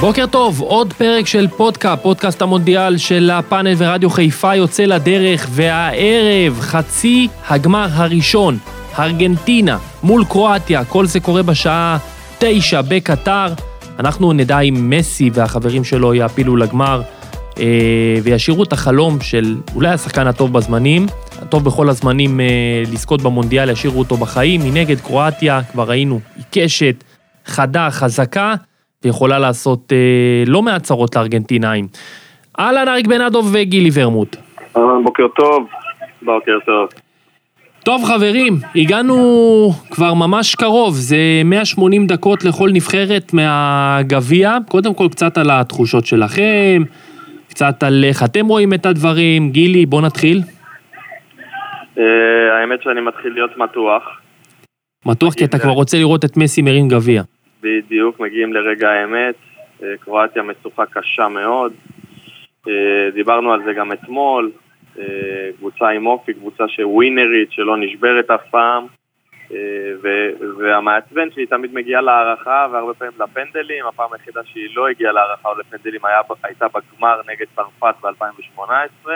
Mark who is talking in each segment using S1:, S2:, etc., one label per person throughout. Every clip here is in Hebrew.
S1: בוקר טוב, עוד פרק של פודקה, פודקאסט המונדיאל של הפאנל ורדיו חיפה יוצא לדרך, והערב חצי הגמר הראשון, ארגנטינה מול קרואטיה, כל זה קורה בשעה תשע בקטר. אנחנו נדע אם מסי והחברים שלו יעפילו לגמר אה, וישאירו את החלום של אולי השחקן הטוב בזמנים, הטוב בכל הזמנים אה, לזכות במונדיאל, ישאירו אותו בחיים. מנגד קרואטיה, כבר ראינו, עיקשת, חדה, חזקה. ויכולה לעשות אה, לא מעט צרות לארגנטינאים. אהלן אריק בנאדוב וגילי ורמוט.
S2: אהלן, בוקר טוב. בוקר טוב.
S1: טוב חברים, הגענו כבר ממש קרוב, זה 180 דקות לכל נבחרת מהגביע. קודם כל קצת על התחושות שלכם, קצת על איך אתם רואים את הדברים. גילי, בוא נתחיל.
S2: Uh, האמת שאני מתחיל להיות מתוח.
S1: מתוח כי אתה כבר רוצה לראות את מסי מרים גביע.
S2: בדיוק, מגיעים לרגע האמת. אה, קרואטיה משוכה קשה מאוד. אה, דיברנו על זה גם אתמול. אה, קבוצה עם אופי, קבוצה שווינרית, שלא נשברת אף פעם. והמעצבן שהיא תמיד מגיעה להערכה והרבה פעמים לפנדלים, הפעם היחידה שהיא לא הגיעה להערכה או לפנדלים הייתה בגמר נגד צרפת ב-2018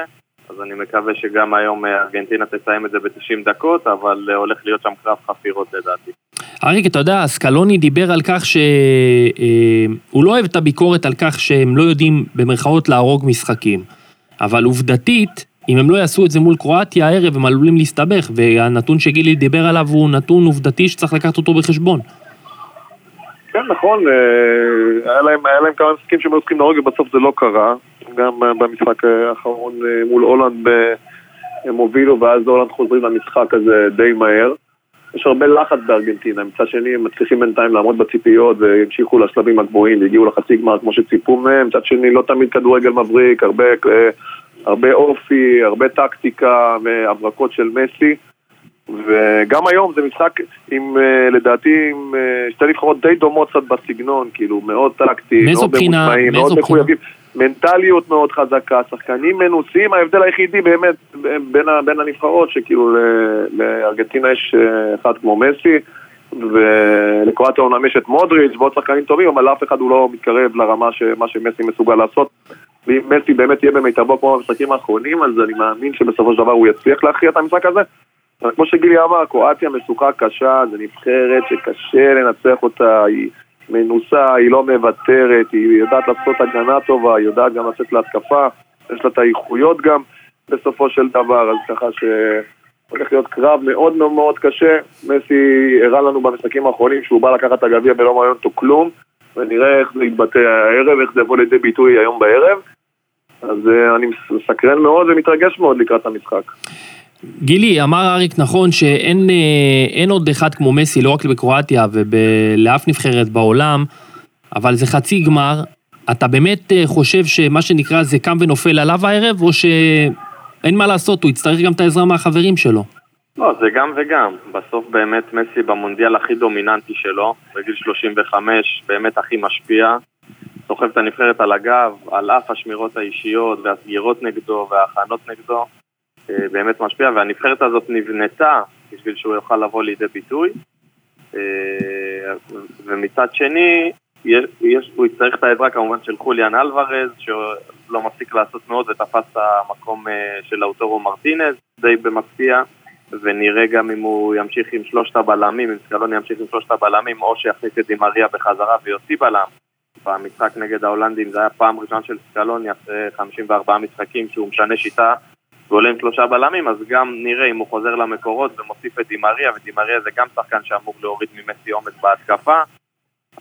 S2: אז אני מקווה שגם היום ארגנטינה תסיים את זה ב-90 דקות, אבל הולך להיות שם קרב חפירות לדעתי.
S1: אריק, אתה יודע, סקלוני דיבר על כך שהוא אה, לא אוהב את הביקורת על כך שהם לא יודעים במרכאות להרוג משחקים. אבל עובדתית, אם הם לא יעשו את זה מול קרואטיה הערב, הם עלולים להסתבך, והנתון שגילי דיבר עליו הוא נתון עובדתי שצריך לקחת אותו בחשבון.
S2: כן, נכון, אה, היה להם, היה להם כמה משחקים שהם היו צריכים להרוג ובסוף זה לא קרה. גם במשחק האחרון אה, מול הולנד הם הובילו ואז הולנד חוזרים למשחק הזה די מהר. יש הרבה לחץ בארגנטינה, מצד שני הם מצליחים בינתיים לעמוד בציפיות והמשיכו לשלבים הגבוהים והגיעו לחצי גמר כמו שציפו מהם, מצד שני לא תמיד כדורגל מבריק, הרבה, אה, הרבה אופי, הרבה טקטיקה והברקות של מסי וגם היום זה משחק עם, אה, לדעתי, עם אה, שתי נבחרות די דומות קצת בסגנון, כאילו מאוד טקטי, מאוד ממושמעים, מאוד מחויבים. מנטליות מאוד חזקה, שחקנים מנוסים, ההבדל היחידי באמת בין, בין הנבחרות, שכאילו לארגנטינה יש אה, אחד כמו מסי, ולקרואטיה אומנם יש את מודריץ' ועוד שחקנים טובים, אבל אף אחד הוא לא מתקרב לרמה שמה שמסי מסוגל לעשות. ואם מסי באמת יהיה במיטבו כמו במשחקים האחרונים, אז אני מאמין שבסופו של דבר הוא יצליח להכריע את המשחק הזה. כמו שגילי אמר, קרואטיה משוכה קשה, זו נבחרת שקשה לנצח אותה, היא... מנוסה, היא לא מוותרת, היא יודעת לעשות הגנה טובה, היא יודעת גם לצאת להתקפה, יש לה את האיכויות גם בסופו של דבר, אז ככה שהולך להיות קרב מאוד מאוד מאוד קשה. מסי הראה לנו במשחקים האחרונים שהוא בא לקחת את הגביע ולא מעניין אותו כלום, ונראה איך זה יתבטא הערב, איך זה יבוא לידי ביטוי היום בערב. אז uh, אני מסקרן מאוד ומתרגש מאוד לקראת המשחק.
S1: גילי, אמר אריק נכון שאין אה, עוד אחד כמו מסי, לא רק בקרואטיה ולאף נבחרת בעולם, אבל זה חצי גמר. אתה באמת אה, חושב שמה שנקרא זה קם ונופל עליו הערב, או שאין מה לעשות, הוא יצטרך גם את העזרה מהחברים שלו?
S2: לא, זה גם וגם. בסוף באמת מסי במונדיאל הכי דומיננטי שלו, בגיל 35, באמת הכי משפיע. סוחב את הנבחרת על הגב, על אף השמירות האישיות והסגירות נגדו וההכנות נגדו. אה, באמת משפיע, והנבחרת הזאת נבנתה בשביל שהוא יוכל לבוא לידי ביטוי. אה, ומצד שני, יש, הוא יצטרך את העזרה כמובן של חוליאן אלוורז, שלא מפסיק לעשות מאוד ותפס את המקום אה, של האוטורו מרטינז, די במפתיע, ונראה גם אם הוא ימשיך עם שלושת הבלמים, אם סקלוני ימשיך עם שלושת הבלמים, או שיכניס את דימריה בחזרה ויוציא בלם. במשחק נגד ההולנדים זה היה פעם ראשונה של סקלוני אחרי 54 משחקים שהוא משנה שיטה ועולה עם שלושה בלמים, אז גם נראה אם הוא חוזר למקורות ומוסיף את דימריה, ודימריה זה גם שחקן שאמור להוריד ממסי עומס בהתקפה,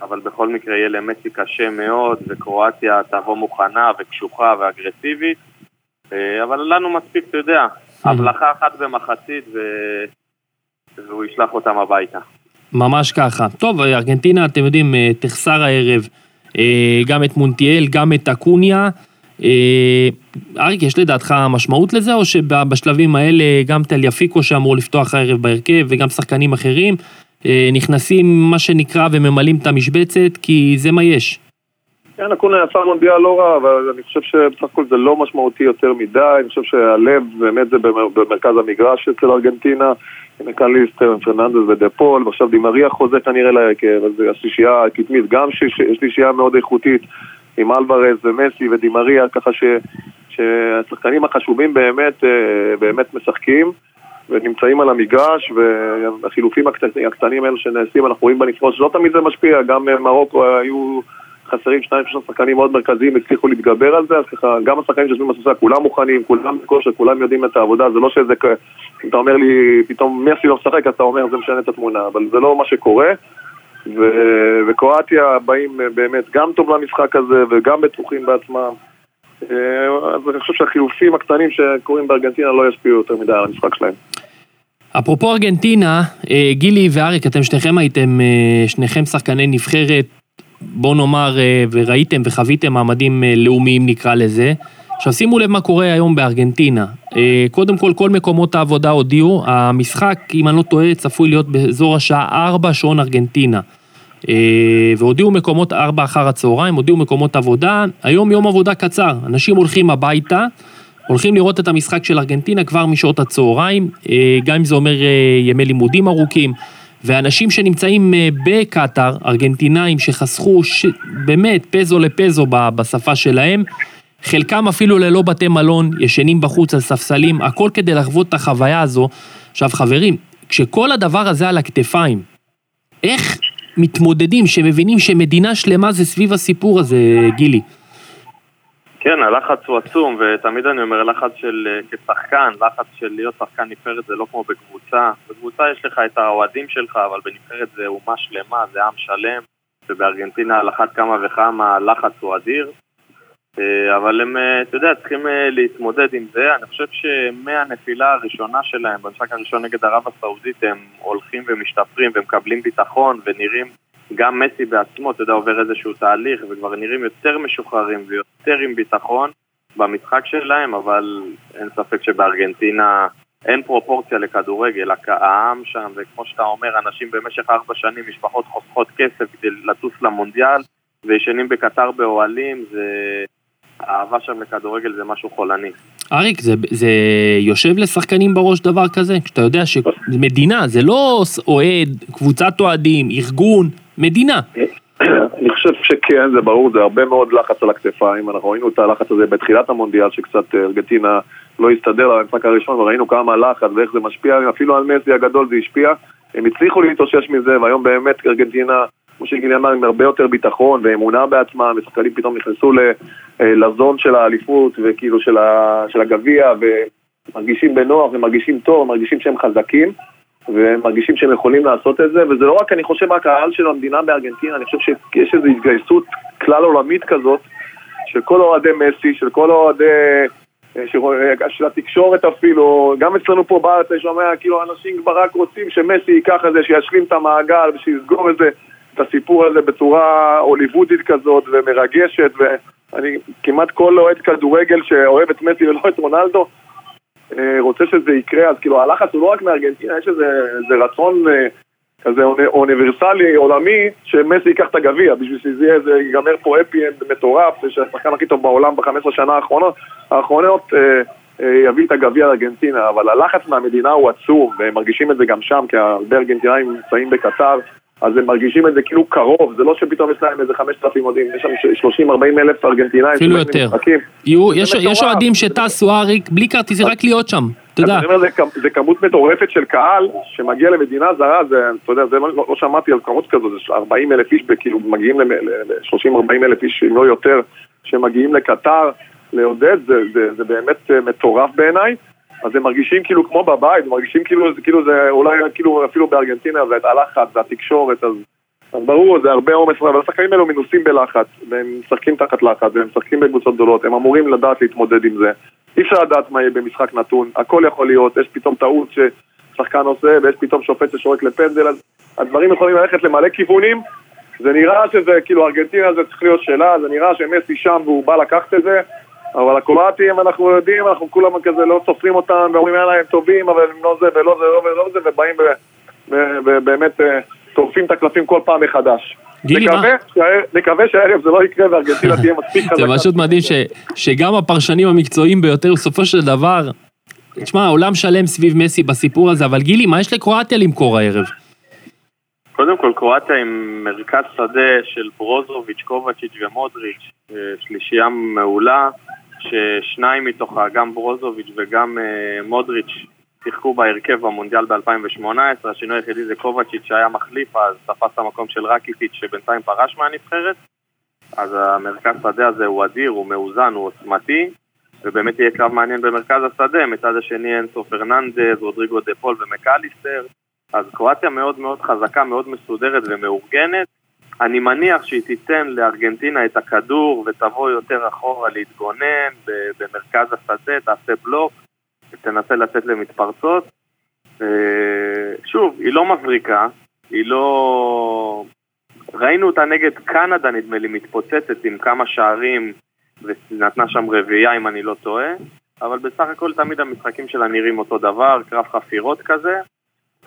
S2: אבל בכל מקרה יהיה למסי קשה מאוד, וקרואטיה תבוא מוכנה וקשוחה ואגרסיבית, אה, אבל לנו מספיק, אתה יודע, הבלחה אחת במחצית ו... והוא ישלח אותם הביתה.
S1: ממש ככה. טוב, ארגנטינה, אתם יודעים, אה, תחסר הערב אה, גם את מונטיאל, גם את אקוניה. אריק, יש לדעתך משמעות לזה, או שבשלבים האלה גם טל יפיקו שאמור לפתוח הערב בהרכב וגם שחקנים אחרים אה, נכנסים, מה שנקרא, וממלאים את המשבצת, כי זה מה יש.
S2: כן, אקונה יצא מונדיאל לא רע, אבל אני חושב שבסך הכל זה לא משמעותי יותר מדי, אני חושב שהלב באמת זה במרכז המגרש אצל ארגנטינה. מקליסטר, פרננדס ודה פול, ועכשיו דימריה חוזר כנראה להרכב, אז השלישייה הקדמית, גם שלישייה מאוד איכותית עם אלוורז ומסי ודימריה, ככה ש, שהשחקנים החשובים באמת, אה, באמת משחקים ונמצאים על המגרש, והחילופים הקטנים, הקטנים האלו שנעשים, אנחנו רואים בנפרוס שלא תמיד זה משפיע, גם מרוקו היו חסרים שניים שלושה שחקנים מאוד מרכזיים, הצליחו להתגבר על זה, אז ככה, גם השחקנים שיושבים בסוסה, כולם מוכנים, כולם בכושר, כולם יודעים את העבודה, זה לא שזה, אם אתה אומר לי, פתאום מסי לא משחק, אתה אומר, זה משנה את התמונה, אבל זה לא מה שקורה. וקרואטיה באים באמת גם טוב למשחק הזה וגם בטוחים בעצמם. אה, אז אני חושב שהחילופים הקטנים שקורים בארגנטינה לא ישפיעו יותר מדי על המשחק שלהם.
S1: אפרופו ארגנטינה, אה, גילי ואריק, אתם שניכם הייתם, אה, שניכם שחקני נבחרת בוא נאמר, אה, וראיתם וחוויתם מעמדים אה, לאומיים נקרא לזה. עכשיו שימו לב מה קורה היום בארגנטינה. אה, קודם כל, כל מקומות העבודה הודיעו, המשחק, אם אני לא טועה, צפוי להיות באזור השעה 4 שעון ארגנטינה. והודיעו מקומות 4 אחר הצהריים, הודיעו מקומות עבודה, היום יום עבודה קצר, אנשים הולכים הביתה, הולכים לראות את המשחק של ארגנטינה כבר משעות הצהריים, גם אם זה אומר ימי לימודים ארוכים. ואנשים שנמצאים אה, בקטאר, ארגנטינאים שחסכו ש... באמת פזו לפזו בשפה שלהם, חלקם אפילו ללא בתי מלון, ישנים בחוץ על ספסלים, הכל כדי לחוות את החוויה הזו. עכשיו חברים, כשכל הדבר הזה על הכתפיים, איך מתמודדים, שמבינים שמדינה שלמה זה סביב הסיפור הזה, גילי?
S3: כן, הלחץ הוא עצום, ותמיד אני אומר, לחץ של אה, כשחקן, לחץ של להיות שחקן נבחרת זה לא כמו בקבוצה. בקבוצה יש לך את האוהדים שלך, אבל בנבחרת זה אומה שלמה, זה עם שלם, ובארגנטינה על אחת כמה וכמה הלחץ הוא אדיר. אה, אבל הם, אה, אתה יודע, צריכים להתמודד עם זה. אני חושב שמהנפילה הראשונה שלהם, במשחק הראשון נגד ערב הסעודית, הם הולכים ומשתפרים ומקבלים ביטחון ונראים גם מסי בעצמו, אתה יודע, עובר איזשהו תהליך וכבר נראים יותר משוחררים ויותר עם ביטחון במשחק שלהם, אבל אין ספק שבארגנטינה אין פרופורציה לכדורגל, העם שם, וכמו שאתה אומר, אנשים במשך ארבע שנים, משפחות חוסכות כסף כדי לטוס למונדיאל וישנים בקטר באוהלים, זה... האהבה שם לכדורגל זה משהו חולני.
S1: אריק, זה, זה יושב לשחקנים בראש דבר כזה? כשאתה יודע שמדינה, זה לא אוהד, קבוצת אוהדים, ארגון, מדינה.
S2: אני חושב שכן, זה ברור, זה הרבה מאוד לחץ על הכתפיים, אנחנו ראינו את הלחץ הזה בתחילת המונדיאל, שקצת אה, ארגנטינה לא הסתדר על המשחק הראשון, וראינו כמה לחץ ואיך זה משפיע, אפילו על מסי הגדול זה השפיע, הם הצליחו להתאושש מזה, והיום באמת ארגנטינה, כמו שגילי אמר, עם הרבה יותר ביטחון ואמונה בעצמם, ושחקנים פתאום נכנסו אה, לזון של האליפות, וכאילו של, הגביע, ומרגישים בנוח ומרגישים טוב, מרגישים שהם חזקים. והם מרגישים שהם יכולים לעשות את זה, וזה לא רק, אני חושב, רק הקהל של המדינה בארגנטינה, אני חושב שיש איזו התגייסות כלל עולמית כזאת, של כל אוהדי מסי, של כל אוהדי... אה, אה, של התקשורת אפילו, גם אצלנו פה בארץ אני שומע כאילו אנשים כבר רק רוצים שמסי ייקח את זה, שישלים את המעגל ושיסגור את זה, את הסיפור הזה בצורה הוליוודית כזאת ומרגשת ואני כמעט כל אוהד כדורגל שאוהב את מסי ולא את רונלדו אה, רוצה שזה יקרה, אז כאילו הלחץ הוא לא רק מארגנטינה, יש איזה, איזה רצון אה, כזה אוניברסלי, עולמי, שמסי ייקח את הגביע, בשביל שזה יהיה, זה ייגמר פה happy end מטורף, שהשחקן הכי טוב בעולם ב-15 שנה האחרונות, האחרונות אה, אה, יביא את הגביע לארגנטינה, אבל הלחץ מהמדינה הוא עצום, והם מרגישים את זה גם שם, כי הרבה ארגנטינאים נמצאים בקטר, אז הם מרגישים את זה כאילו קרוב, זה לא שפתאום יש להם איזה 5,000 אוהדים, יש שם 30-40 אלף ארגנטינאים.
S1: אפילו יותר. יהיו, יש, אוהדים שטסו אריק בלי כרטיסים, רק להיות שם, אתה יודע.
S2: זה, כמות מטורפת של קהל שמגיע למדינה זרה, זה, אתה יודע, זה לא, לא שמעתי על כמות כזו, זה 40 אלף איש, כאילו מגיעים ל-30-40 אלף איש, אם לא יותר, שמגיעים לקטר לעודד, זה באמת אה, מטורף בעיניי. אז הם מרגישים כאילו כמו בבית, מרגישים כאילו, כאילו זה אולי כאילו אפילו בארגנטינה ואת הלחץ והתקשורת, אז, אז ברור, זה הרבה עומס, אבל השחקנים האלו מנוסים בלחץ, והם משחקים תחת לחץ, והם משחקים בקבוצות גדולות, הם אמורים לדעת להתמודד עם זה. אי אפשר לדעת מה יהיה במשחק נתון, הכל יכול להיות, יש פתאום טעות ששחקן עושה, ויש פתאום שופט ששורק לפנדל, אז הדברים יכולים ללכת למלא כיוונים. זה נראה שזה, כאילו ארגנטינה זה צריך להיות שאלה, זה נראה שמסי שם והוא בא לקחת את זה, אבל הקרואטים, אנחנו יודעים, אנחנו כולם כזה לא סופרים אותם, ואומרים יאללה הם טובים, אבל הם לא זה ולא זה ולא ולא זה, ובאים ובאמת אה, טורפים את הקלפים כל פעם מחדש. גילי, מה? נקווה שהערב זה לא יקרה וארגנטינה תהיה מספיק חזקה.
S1: זה פשוט מדהים שגם הפרשנים המקצועיים ביותר, בסופו של דבר, תשמע, עולם שלם סביב מסי בסיפור הזה, אבל גילי, מה יש לקרואטיה למכור הערב?
S3: קודם כל, קרואטיה עם מרכז שדה של ברוזוביץ', קובצ'יץ' ומודריץ', אה, שלישייה מעולה, ששניים מתוכה, גם ברוזוביץ' וגם אה, מודריץ', שיחקו בהרכב במונדיאל ב-2018, השינוי היחידי זה קובצ'יץ' שהיה מחליף, אז תפס את המקום של רקיטיץ' שבינתיים פרש מהנבחרת. אז המרכז שדה הזה הוא אדיר, הוא מאוזן, הוא עוצמתי, ובאמת יהיה קרב מעניין במרכז השדה, מצד השני אנסו פרננדז, רודריגו דה פול ומקליסטר. אז קרואטיה מאוד מאוד חזקה, מאוד מסודרת ומאורגנת. אני מניח שהיא תיתן לארגנטינה את הכדור ותבוא יותר אחורה להתגונן במרכז השדה, תעשה בלוק ותנסה לצאת למתפרצות. אה, שוב, היא לא מבריקה, היא לא... ראינו אותה נגד קנדה, נדמה לי, מתפוצצת עם כמה שערים ונתנה שם רביעייה, אם אני לא טועה. אבל בסך הכל תמיד המשחקים שלה נראים אותו דבר, קרב חפירות כזה.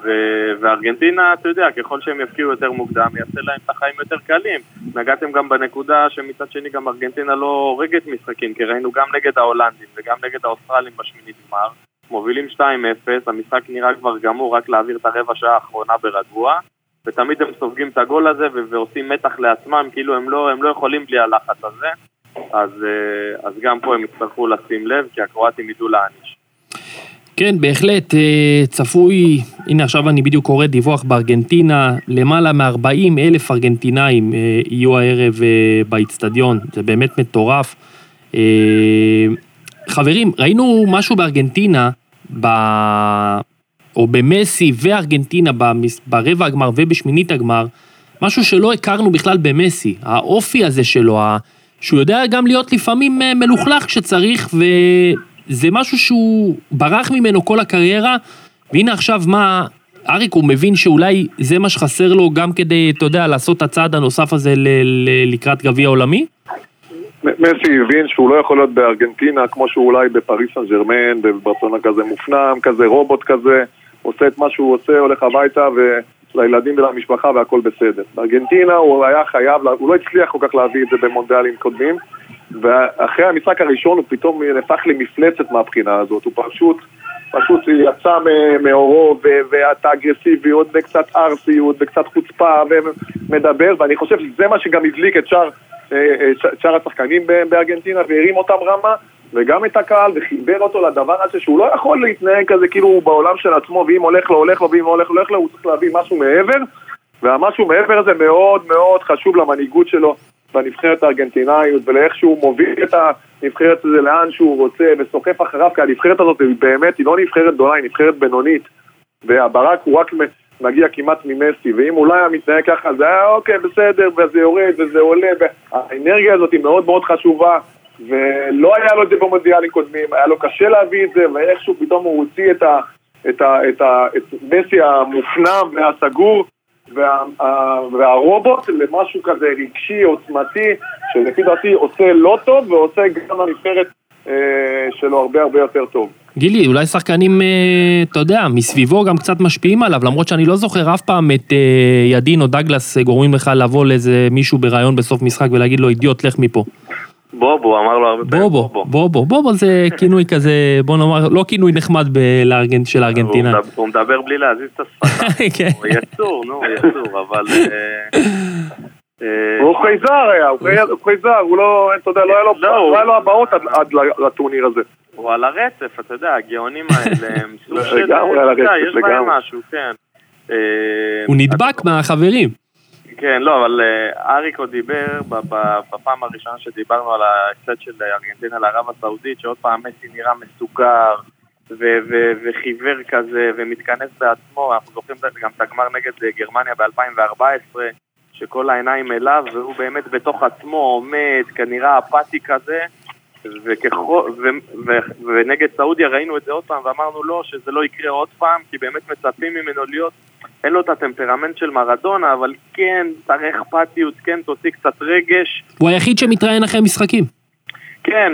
S3: ו- וארגנטינה, אתה יודע, ככל שהם יפקיעו יותר מוקדם, יעשה להם את החיים יותר קלים. נגעתם גם בנקודה שמצד שני גם ארגנטינה לא הורגת משחקים, כי ראינו גם נגד ההולנדים וגם נגד האוסטרלים בשמינית גמר. מובילים 2-0, המשחק נראה כבר גמור, רק להעביר את הרבע שעה האחרונה ברגוע. ותמיד הם סופגים את הגול הזה ו- ועושים מתח לעצמם, כאילו הם לא, הם לא יכולים בלי הלחץ הזה. אז, אה, אז גם פה הם יצטרכו לשים לב, כי הקרואטים ידעו להעניש.
S1: כן, בהחלט אה, צפוי, הנה עכשיו אני בדיוק קורא דיווח בארגנטינה, למעלה מ-40 אלף ארגנטינאים אה, יהיו הערב אה, באיצטדיון, זה באמת מטורף. חברים, ראינו משהו בארגנטינה, ב... או במסי וארגנטינה ברבע הגמר ובשמינית הגמר, משהו שלא הכרנו בכלל במסי, האופי הזה שלו, שהוא יודע גם להיות לפעמים מלוכלך כשצריך, ו... זה משהו שהוא ברח ממנו כל הקריירה, והנה עכשיו מה, אריק הוא מבין שאולי זה מה שחסר לו גם כדי, אתה יודע, לעשות את הצעד הנוסף הזה ל- ל- לקראת גביע עולמי?
S2: מסי הבין שהוא לא יכול להיות בארגנטינה כמו שהוא אולי בפריס סן ג'רמן, בברצונה כזה מופנם, כזה רובוט כזה, עושה את מה שהוא עושה, הולך הביתה ולילדים ולמשפחה והכל בסדר. בארגנטינה הוא היה חייב, הוא לא הצליח כל כך להביא את זה במונדיאלים קודמים, ואחרי המשחק הראשון הוא פתאום נהפך למפלצת מהבחינה הזאת, הוא פשוט, פשוט יצא מאורו ואת האגרסיביות וקצת ארסיות וקצת חוצפה ומדבר, ואני חושב שזה מה שגם הדליק את שאר, אה, אה, שאר השחקנים בארגנטינה והרים אותם רמה וגם את הקהל וחיבר אותו לדבר הזה שהוא לא יכול להתנהג כזה כאילו הוא בעולם של עצמו ואם הולך לו הולך לו ואם הולך לו הולך לו הוא צריך להביא משהו מעבר. והמשהו מעבר הזה מאוד מאוד חשוב למנהיגות שלו בנבחרת הארגנטינאיות ולאיך שהוא מוביל את הנבחרת הזה לאן שהוא רוצה וסוחף אחריו, כי הנבחרת הזאת היא באמת, היא לא נבחרת גדולה, היא נבחרת בינונית. והברק הוא רק מגיע כמעט ממסי, ואם אולי היה מתנהג ככה, זה היה אוקיי, בסדר, וזה יורד וזה עולה, והאנרגיה הזאת היא מאוד מאוד חשובה, ולא היה לו את זה במונדיאלים קודמים, היה לו קשה להביא את זה, ואיכשהו פתאום הוא הוציא את, ה, את, ה, את, ה, את מסי המופנם והסגור, וה, והרובוט למשהו כזה רגשי, עוצמתי, שלפי דעתי עושה לא טוב ועושה גם לנבחרת אה, שלו הרבה הרבה יותר טוב.
S1: גילי, אולי שחקנים, אה, אתה יודע, מסביבו גם קצת משפיעים עליו, למרות שאני לא זוכר אף פעם את אה, ידין או דגלס גורמים לך לבוא לאיזה מישהו בריאיון בסוף משחק ולהגיד לו, אידיוט, לך מפה.
S3: בובו, אמר לו הרבה
S1: פעמים בובו. בובו, בובו זה כינוי כזה, בוא נאמר, לא כינוי נחמד של ארגנטינה.
S3: הוא מדבר בלי להזיז את השפתיים. כן. הוא יצור, נו, הוא יצור, אבל... אה,
S2: אה, הוא חייזר היה, הוא חייזר, הוא לא, אתה יודע, לא היה לו לא, הבאות עד לטורניר הזה.
S3: הוא על הרצף, אתה יודע, הגאונים האלה הם סוג של... לגמרי על הרצף, לגמרי. יש בהם משהו, כן.
S1: אה, הוא נדבק מהחברים.
S3: כן, לא, אבל אה, אריקו דיבר בפעם הראשונה שדיברנו על ההפסד של ארגנטינה לערב הסעודית, שעוד פעם מסי נראה מסוגר וחיוור כזה ומתכנס בעצמו, אנחנו זוכרים גם את הגמר נגד גרמניה ב-2014, שכל העיניים אליו והוא באמת בתוך עצמו עומד, כנראה אפאתי כזה, וככל, ו, ו, ונגד סעודיה ראינו את זה עוד פעם ואמרנו לא, שזה לא יקרה עוד פעם, כי באמת מצפים ממנו להיות אין לו את הטמפרמנט של מרדונה, אבל כן, תראה אכפתיות, כן, תוציא קצת רגש.
S1: הוא היחיד שמתראיין אחרי משחקים.
S3: כן,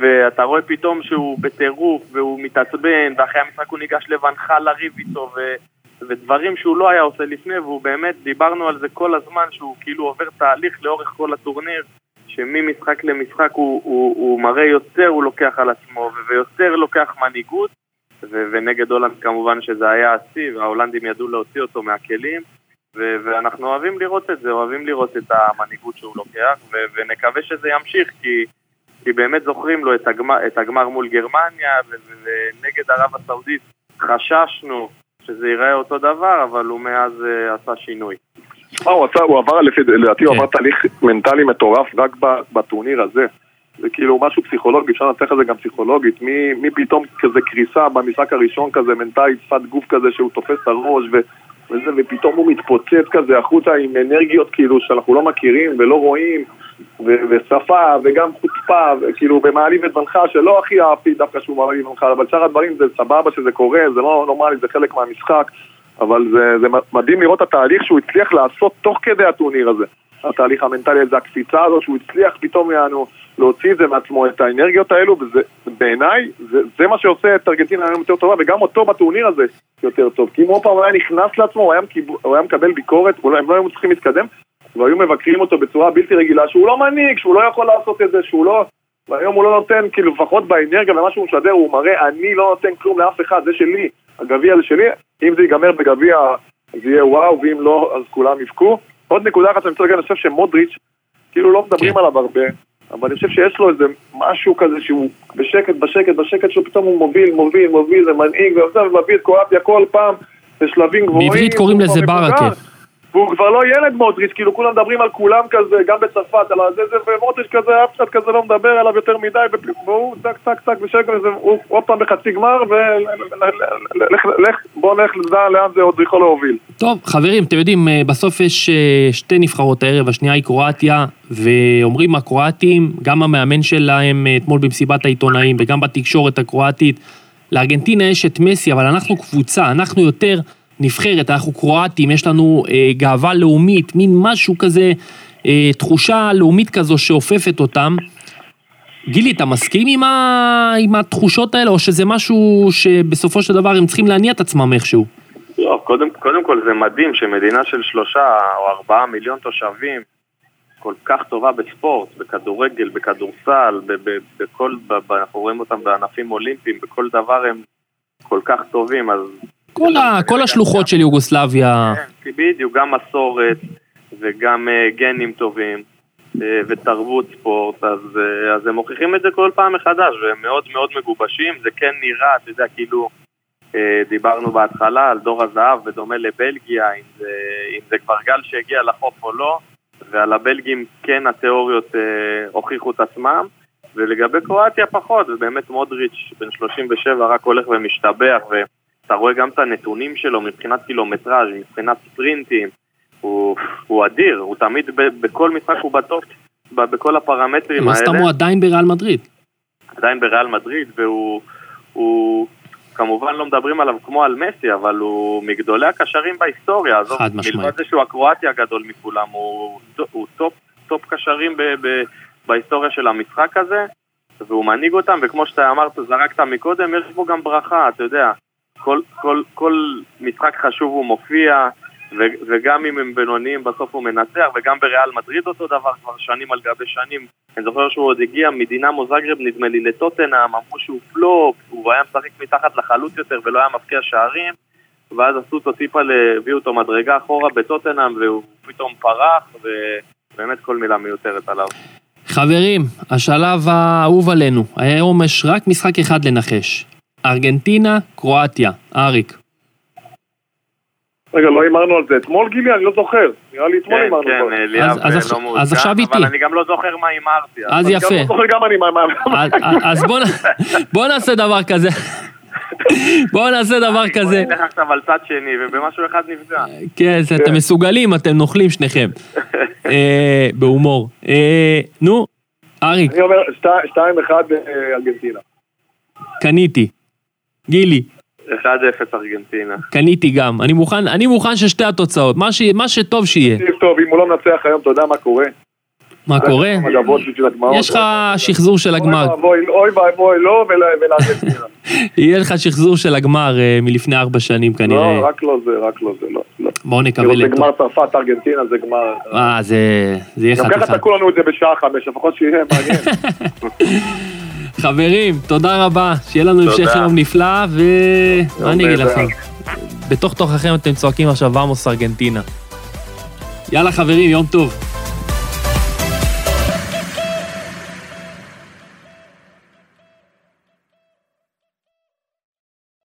S3: ואתה רואה פתאום שהוא בטירוף, והוא מתעצבן, ואחרי המשחק הוא ניגש לבנחה לריב איתו, ודברים שהוא לא היה עושה לפני, והוא באמת, דיברנו על זה כל הזמן, שהוא כאילו עובר תהליך לאורך כל הטורניר, שממשחק למשחק הוא, הוא, הוא מראה יותר, הוא לוקח על עצמו, ויותר לוקח מנהיגות. ו- ונגד הולנד כמובן שזה היה השיא, וההולנדים ידעו להוציא אותו מהכלים, ו- ואנחנו אוהבים לראות את זה, אוהבים לראות את המנהיגות שהוא לוקח, ו- ונקווה שזה ימשיך, כי, כי באמת זוכרים לו את הגמר, את הגמר מול גרמניה, ו- ונגד ערב הסעודית חששנו שזה ייראה אותו דבר, אבל הוא מאז uh, עשה שינוי.
S2: הוא עבר, לפי לדעתי הוא
S1: כן.
S2: עבר תהליך מנטלי מטורף רק בטורניר הזה. זה כאילו משהו פסיכולוגי, אפשר לנתח את זה גם פסיכולוגית. מי, מי פתאום כזה קריסה במשחק הראשון כזה, מנטלית, שפת גוף כזה שהוא תופס את הראש ו, וזה, ופתאום הוא מתפוצץ כזה החוצה עם אנרגיות כאילו שאנחנו לא מכירים ולא רואים, ו, ושפה וגם חוצפה, וכאילו ומעליב את בנך שלא הכי אהבתי דווקא שהוא מעליב את בנך, אבל שאר הדברים זה סבבה שזה קורה, זה לא נורמלי, זה חלק מהמשחק. אבל זה, זה מדהים לראות את התהליך שהוא הצליח לעשות תוך כדי הטורניר הזה. התהליך המנטלי הזה, הקפיצה הזו, שהוא הצליח פתאום יענו, להוציא את זה מעצמו, את האנרגיות האלו, וזה בעיניי, זה, זה מה שעושה את ארגנטינה היום יותר טובה, וגם אותו בטורניר הזה יותר טוב. כי אם עוד פעם הוא היה נכנס לעצמו, הוא היה, מקיב- הוא היה מקבל ביקורת, אולי הם לא היו צריכים להתקדם, והיו מבקרים אותו בצורה בלתי רגילה, שהוא לא מנהיג, שהוא לא יכול לעשות את זה, שהוא לא... והיום הוא לא נותן, כאילו לפחות באנרגיה ומה שהוא משדר, הוא מראה, אני לא נותן כלום לאף אחד, זה שלי, הגביע זה שלי, אם זה ייגמר בגביע זה יהיה וואו, ואם לא, אז כולם יבכו. עוד נקודה אחת שאני רוצה להגיד, אני חושב שמודריץ', כאילו לא מדברים
S1: כן.
S2: עליו הרבה, אבל אני חושב שיש לו איזה משהו כזה שהוא בשקט, בשקט, בשקט, שהוא פתאום הוא מוביל, מוביל, מוביל, זה מנהיג, ועכשיו מביא את קרואטיה כל פעם בשלבים גבוהים.
S1: בעברית קוראים לזה ברכה.
S2: והוא כבר לא ילד מודריץ', כאילו כולם מדברים על כולם כזה, גם בצרפת, על הזה זה, ומודריץ' כזה, אף אחד כזה לא מדבר עליו יותר מדי, והוא טק טק טק וזה- הוא עוד פעם בחצי גמר, ובוא נלך לדע לאן זה עוד יכול להוביל.
S1: טוב, חברים, אתם יודעים, אה, בסוף יש אה, שתי נבחרות הערב, השנייה היא קרואטיה, ואומרים הקרואטים, גם המאמן שלהם אה, אתמול במסיבת העיתונאים וגם בתקשורת הקרואטית, לארגנטינה יש את מסי, אבל אנחנו קבוצה, אנחנו יותר נבחרת, אנחנו קרואטים, יש לנו אה, גאווה לאומית, מין משהו כזה, אה, תחושה לאומית כזו שאופפת אותם. גילי, אתה מסכים עם, ה... עם התחושות האלה, או שזה משהו שבסופו של דבר הם צריכים להניע את עצמם איכשהו?
S3: לא, קודם, קודם כל זה מדהים שמדינה של שלושה או ארבעה מיליון תושבים כל כך טובה בספורט, בכדורגל, בכדורסל, בכל, אנחנו רואים אותם בענפים אולימפיים, בכל דבר הם כל כך טובים, אז...
S1: כל, ה... כל השלוחות של יוגוסלביה,
S3: כן, בדיוק, גם מסורת וגם אה, גנים טובים אה, ותרבות ספורט, אז, אה, אז הם מוכיחים את זה כל פעם מחדש, והם מאוד מאוד מגובשים, זה כן נראה, אתה יודע, כאילו... דיברנו בהתחלה על דור הזהב בדומה לבלגיה, אם זה, אם זה כבר גל שהגיע לחוף או לא, ועל הבלגים כן התיאוריות אה, הוכיחו את עצמם, ולגבי קרואטיה פחות, ובאמת מודריץ' בן 37 רק הולך ומשתבח, ואתה רואה גם את הנתונים שלו מבחינת קילומטראז', מבחינת ספרינטים, הוא, הוא אדיר, הוא תמיד ב, בכל משחק הוא בטופ, ב- בכל הפרמטרים
S1: לא
S3: האלה.
S1: סתם הוא עדיין בריאל מדריד.
S3: עדיין בריאל מדריד, והוא הוא, כמובן לא מדברים עליו כמו על מסי, אבל הוא מגדולי הקשרים בהיסטוריה. עזוב,
S1: חד משמעית.
S3: מלבד זה שהוא הקרואטי הגדול מכולם, הוא, הוא top, top קשרים ב, ב, בהיסטוריה של המשחק הזה, והוא מנהיג אותם, וכמו שאתה אמרת, זרקת מקודם, יש בו גם ברכה, אתה יודע. כל, כל, כל משחק חשוב הוא מופיע, ו- וגם אם הם בינוניים בסוף הוא מנצח, וגם בריאל מדריד אותו דבר כבר שנים על גבי שנים. אני זוכר שהוא עוד הגיע מדינמו זגרב נדמה לי לטוטנאם, אמרו שהוא פלופ, הוא היה משחק מתחת לחלוץ יותר ולא היה מבקיע שערים, ואז עשו אותו טיפה, הביאו אותו מדרגה אחורה בטוטנאם והוא פתאום פרח, ובאמת כל מילה מיותרת עליו.
S1: חברים, השלב האהוב עלינו, היום יש רק משחק אחד לנחש. ארגנטינה, קרואטיה. אריק.
S2: רגע, לא הימרנו על זה אתמול, גילי? אני לא זוכר. נראה לי אתמול
S3: כן,
S2: הימרנו
S3: כן,
S2: כבר.
S3: אליאב
S1: אז- אז
S3: לא
S1: עכשיו-
S3: מעודכן,
S1: אז עכשיו איתי.
S3: אבל אני גם לא זוכר מה הימרתי.
S1: אז
S2: גם
S1: יפה.
S2: לא זוכר גם אני מה... מה-
S1: אז- בוא נעשה דבר כזה. בוא נעשה דבר כזה.
S3: בוא נלך עכשיו על צד שני, ובמשהו אחד נפגע.
S1: כן, זה- אתם מסוגלים, אתם נוכלים שניכם. אה, בהומור. אה, נו, אריק,
S2: אני אומר 2-1 אה, ארגנטינה.
S1: קניתי. גילי,
S3: 1-0 ארגנטינה.
S1: קניתי גם. אני מוכן, אני מוכן ששתי התוצאות. מה, ש, מה שטוב שיהיה.
S2: תקשיב טוב, אם הוא לא מנצח היום, אתה יודע מה קורה?
S1: מה קורה? יש לך שחזור של הגמר.
S2: אוי ואבוי, לא, ול- ולארגנטינה.
S1: יהיה לך שחזור של הגמר אה, מלפני ארבע שנים כנראה.
S2: לא, רק לא זה, רק לא זה, לא. לא.
S1: בואו
S2: כאילו,
S1: נקווה
S2: זה
S1: לטוב.
S2: גמר צרפת, ארגנטינה, זה גמר...
S1: אה, זה זה יהיה
S2: גם
S1: אחד
S2: ככה. תקעו לנו את זה בשעה חמש, לפחות שיהיה מעניין.
S1: חברים, תודה רבה, שיהיה לנו. המשך יום נפלא, ומה אני אגיד. לכם? בתוך תוככם אתם צועקים עכשיו עמוס ארגנטינה. יאללה חברים, יום טוב.